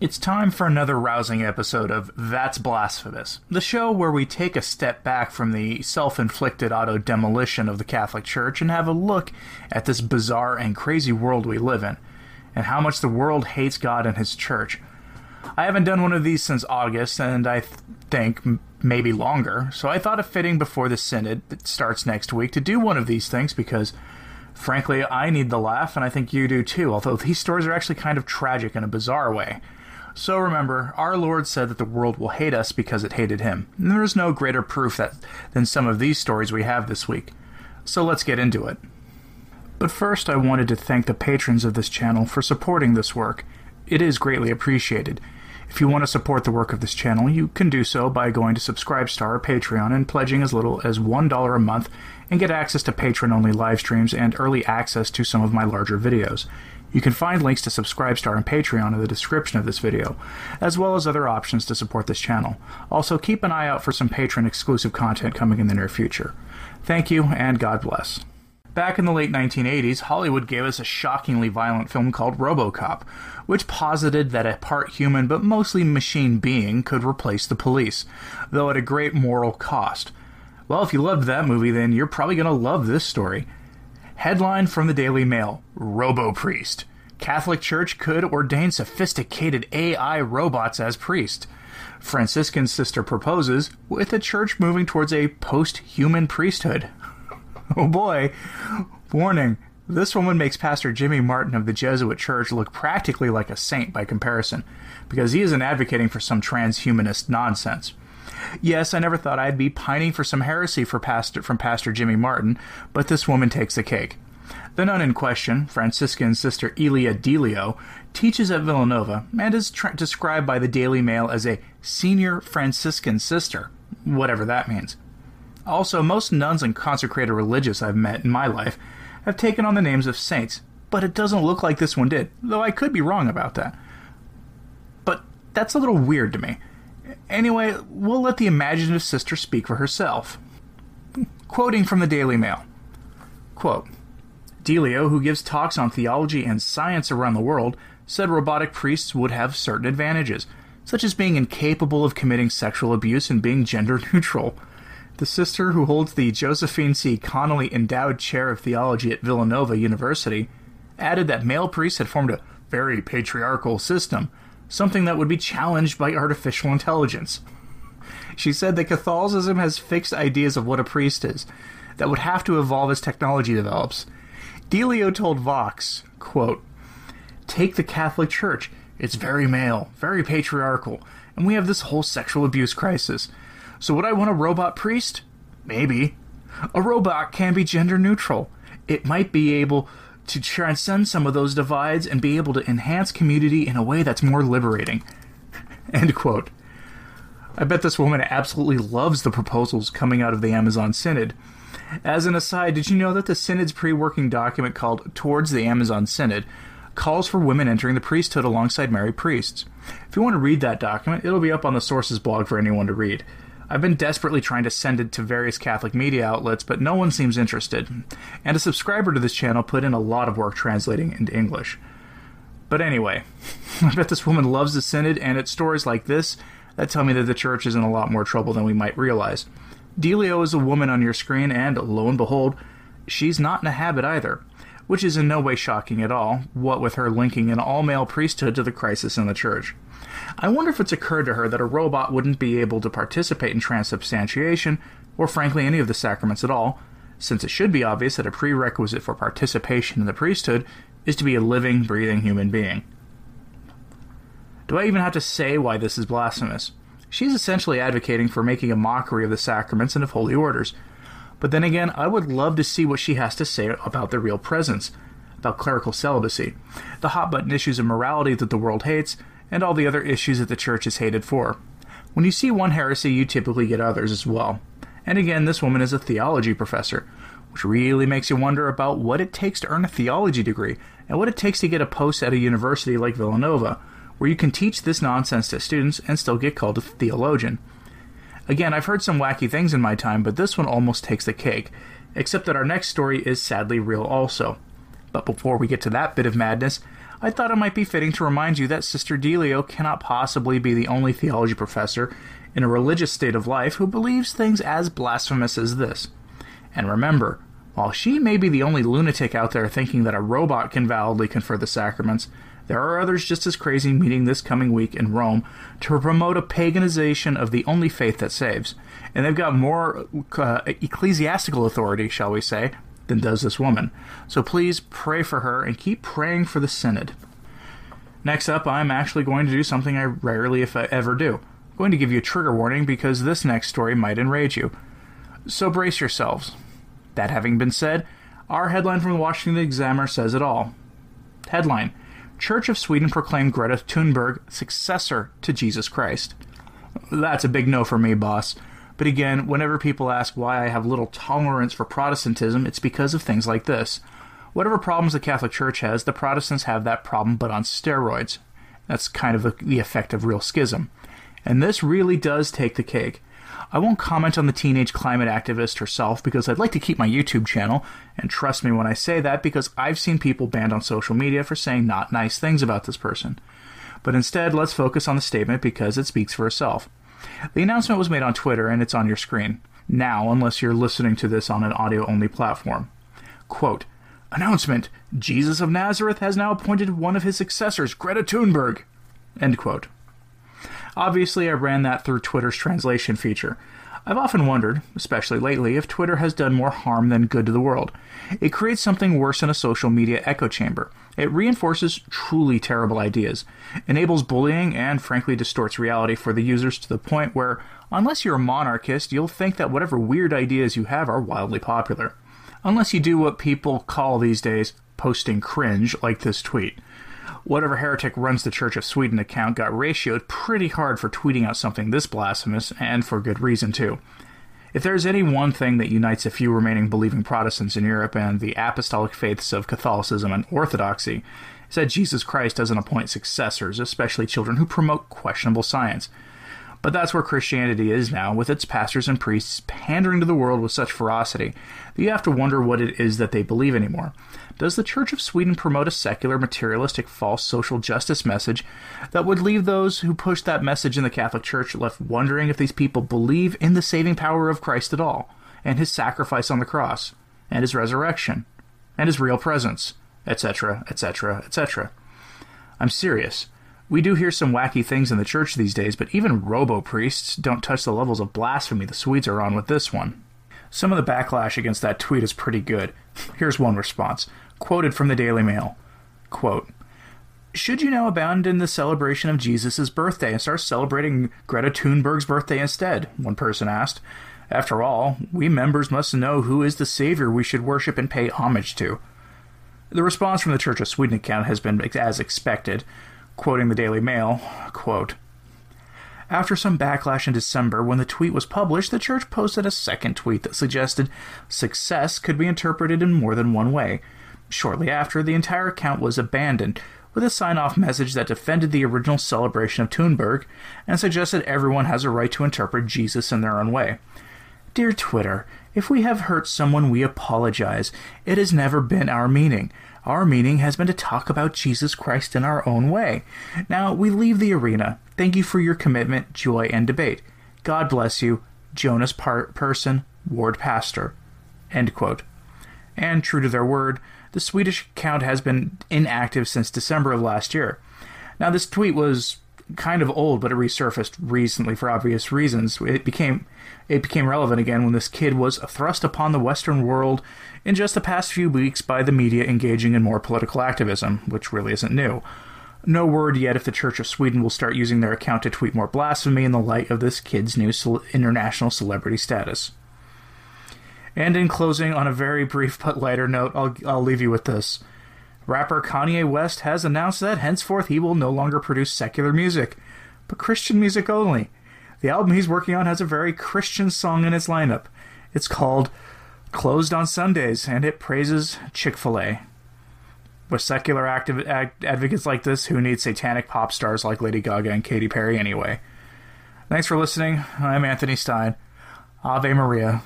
It's time for another rousing episode of That's Blasphemous, the show where we take a step back from the self inflicted auto demolition of the Catholic Church and have a look at this bizarre and crazy world we live in, and how much the world hates God and His Church. I haven't done one of these since August, and I th- think maybe longer, so I thought it fitting before the Synod that starts next week to do one of these things because. Frankly, I need the laugh, and I think you do too, although these stories are actually kind of tragic in a bizarre way. So remember, our Lord said that the world will hate us because it hated him. And there is no greater proof that than some of these stories we have this week. So let's get into it. But first, I wanted to thank the patrons of this channel for supporting this work. It is greatly appreciated. If you want to support the work of this channel, you can do so by going to Subscribestar or Patreon and pledging as little as $1 a month and get access to patron only live streams and early access to some of my larger videos. You can find links to Subscribestar and Patreon in the description of this video, as well as other options to support this channel. Also, keep an eye out for some patron exclusive content coming in the near future. Thank you, and God bless. Back in the late 1980s, Hollywood gave us a shockingly violent film called Robocop, which posited that a part human but mostly machine being could replace the police, though at a great moral cost. Well, if you loved that movie, then you're probably going to love this story. Headline from the Daily Mail Robo Priest. Catholic Church could ordain sophisticated AI robots as priest. Franciscan sister proposes, with the church moving towards a post human priesthood. Oh boy. Warning this woman makes Pastor Jimmy Martin of the Jesuit Church look practically like a saint by comparison, because he isn't advocating for some transhumanist nonsense. Yes, I never thought I'd be pining for some heresy for pastor, from Pastor Jimmy Martin, but this woman takes the cake. The nun in question, Franciscan Sister Ilia Delio, teaches at Villanova and is tra- described by the Daily Mail as a senior Franciscan sister, whatever that means. Also, most nuns and consecrated religious I've met in my life have taken on the names of saints, but it doesn't look like this one did, though I could be wrong about that. But that's a little weird to me. Anyway, we'll let the imaginative sister speak for herself. Quoting from the Daily Mail Quote, Delio, who gives talks on theology and science around the world, said robotic priests would have certain advantages, such as being incapable of committing sexual abuse and being gender neutral. The sister who holds the Josephine C. Connolly Endowed Chair of Theology at Villanova University added that male priests had formed a very patriarchal system, something that would be challenged by artificial intelligence. She said that Catholicism has fixed ideas of what a priest is, that would have to evolve as technology develops. Delio told Vox, quote, Take the Catholic Church. It's very male, very patriarchal, and we have this whole sexual abuse crisis. So would I want a robot priest? Maybe. A robot can be gender neutral. It might be able to transcend some of those divides and be able to enhance community in a way that's more liberating. End quote. I bet this woman absolutely loves the proposals coming out of the Amazon Synod. As an aside, did you know that the Synod's pre working document called Towards the Amazon Synod calls for women entering the priesthood alongside married priests? If you want to read that document, it'll be up on the Sources blog for anyone to read. I've been desperately trying to send it to various Catholic media outlets, but no one seems interested. And a subscriber to this channel put in a lot of work translating into English. But anyway, I bet this woman loves the Synod, and it's stories like this that tell me that the church is in a lot more trouble than we might realize. Delio is a woman on your screen, and lo and behold, she's not in a habit either, which is in no way shocking at all, what with her linking an all male priesthood to the crisis in the church. I wonder if it's occurred to her that a robot wouldn't be able to participate in transubstantiation, or frankly any of the sacraments at all, since it should be obvious that a prerequisite for participation in the priesthood is to be a living, breathing human being. Do I even have to say why this is blasphemous? She's essentially advocating for making a mockery of the sacraments and of holy orders. But then again, I would love to see what she has to say about the real presence, about clerical celibacy, the hot button issues of morality that the world hates, and all the other issues that the church is hated for. When you see one heresy, you typically get others as well. And again, this woman is a theology professor, which really makes you wonder about what it takes to earn a theology degree and what it takes to get a post at a university like Villanova, where you can teach this nonsense to students and still get called a theologian. Again, I've heard some wacky things in my time, but this one almost takes the cake, except that our next story is sadly real also. But before we get to that bit of madness, I thought it might be fitting to remind you that Sister Delio cannot possibly be the only theology professor in a religious state of life who believes things as blasphemous as this. And remember, while she may be the only lunatic out there thinking that a robot can validly confer the sacraments, there are others just as crazy meeting this coming week in Rome to promote a paganization of the only faith that saves. And they've got more uh, ecclesiastical authority, shall we say, than does this woman. So please pray for her and keep praying for the synod. Next up, I'm actually going to do something I rarely, if I ever do. I'm going to give you a trigger warning because this next story might enrage you. So brace yourselves. That having been said, our headline from the Washington Examiner says it all. Headline Church of Sweden proclaimed Greta Thunberg successor to Jesus Christ. That's a big no for me, boss. But again, whenever people ask why I have little tolerance for Protestantism, it's because of things like this. Whatever problems the Catholic Church has, the Protestants have that problem, but on steroids. That's kind of the effect of real schism. And this really does take the cake. I won't comment on the teenage climate activist herself because I'd like to keep my YouTube channel, and trust me when I say that because I've seen people banned on social media for saying not nice things about this person. But instead, let's focus on the statement because it speaks for itself. The announcement was made on Twitter and it's on your screen. Now, unless you're listening to this on an audio only platform. Quote Announcement Jesus of Nazareth has now appointed one of his successors, Greta Thunberg. End quote. Obviously, I ran that through Twitter's translation feature. I've often wondered, especially lately, if Twitter has done more harm than good to the world. It creates something worse than a social media echo chamber. It reinforces truly terrible ideas, enables bullying, and frankly distorts reality for the users to the point where, unless you're a monarchist, you'll think that whatever weird ideas you have are wildly popular. Unless you do what people call these days posting cringe, like this tweet whatever heretic runs the Church of Sweden account got ratioed pretty hard for tweeting out something this blasphemous, and for good reason, too. If there is any one thing that unites a few remaining believing Protestants in Europe and the apostolic faiths of Catholicism and Orthodoxy, it's that Jesus Christ doesn't appoint successors, especially children who promote questionable science. But that's where Christianity is now, with its pastors and priests pandering to the world with such ferocity that you have to wonder what it is that they believe anymore. Does the Church of Sweden promote a secular, materialistic, false social justice message that would leave those who push that message in the Catholic Church left wondering if these people believe in the saving power of Christ at all, and his sacrifice on the cross, and his resurrection, and his real presence, etc., etc., etc.? I'm serious. We do hear some wacky things in the church these days, but even robo priests don't touch the levels of blasphemy the Swedes are on with this one. Some of the backlash against that tweet is pretty good. Here's one response quoted from the Daily Mail. Quote, should you now abandon the celebration of Jesus' birthday and start celebrating Greta Thunberg's birthday instead? One person asked. After all, we members must know who is the Savior we should worship and pay homage to. The response from the Church of Sweden account has been as expected. Quoting the Daily Mail, quote, after some backlash in December, when the tweet was published, the church posted a second tweet that suggested success could be interpreted in more than one way. Shortly after, the entire account was abandoned, with a sign off message that defended the original celebration of Thunberg and suggested everyone has a right to interpret Jesus in their own way. Dear Twitter, if we have hurt someone, we apologize. It has never been our meaning. Our meaning has been to talk about Jesus Christ in our own way. Now we leave the arena. Thank you for your commitment, joy, and debate. God bless you, Jonas Par- Person, Ward Pastor. End quote. And true to their word, the Swedish account has been inactive since December of last year. Now, this tweet was kind of old, but it resurfaced recently for obvious reasons. It became it became relevant again when this kid was thrust upon the Western world in just the past few weeks by the media engaging in more political activism, which really isn't new. No word yet if the Church of Sweden will start using their account to tweet more blasphemy in the light of this kid's new international celebrity status. And in closing, on a very brief but lighter note, I'll, I'll leave you with this. Rapper Kanye West has announced that henceforth he will no longer produce secular music, but Christian music only. The album he's working on has a very Christian song in its lineup. It's called Closed on Sundays, and it praises Chick fil A. With secular activ- advocates like this, who need satanic pop stars like Lady Gaga and Katy Perry anyway? Thanks for listening. I'm Anthony Stine. Ave Maria.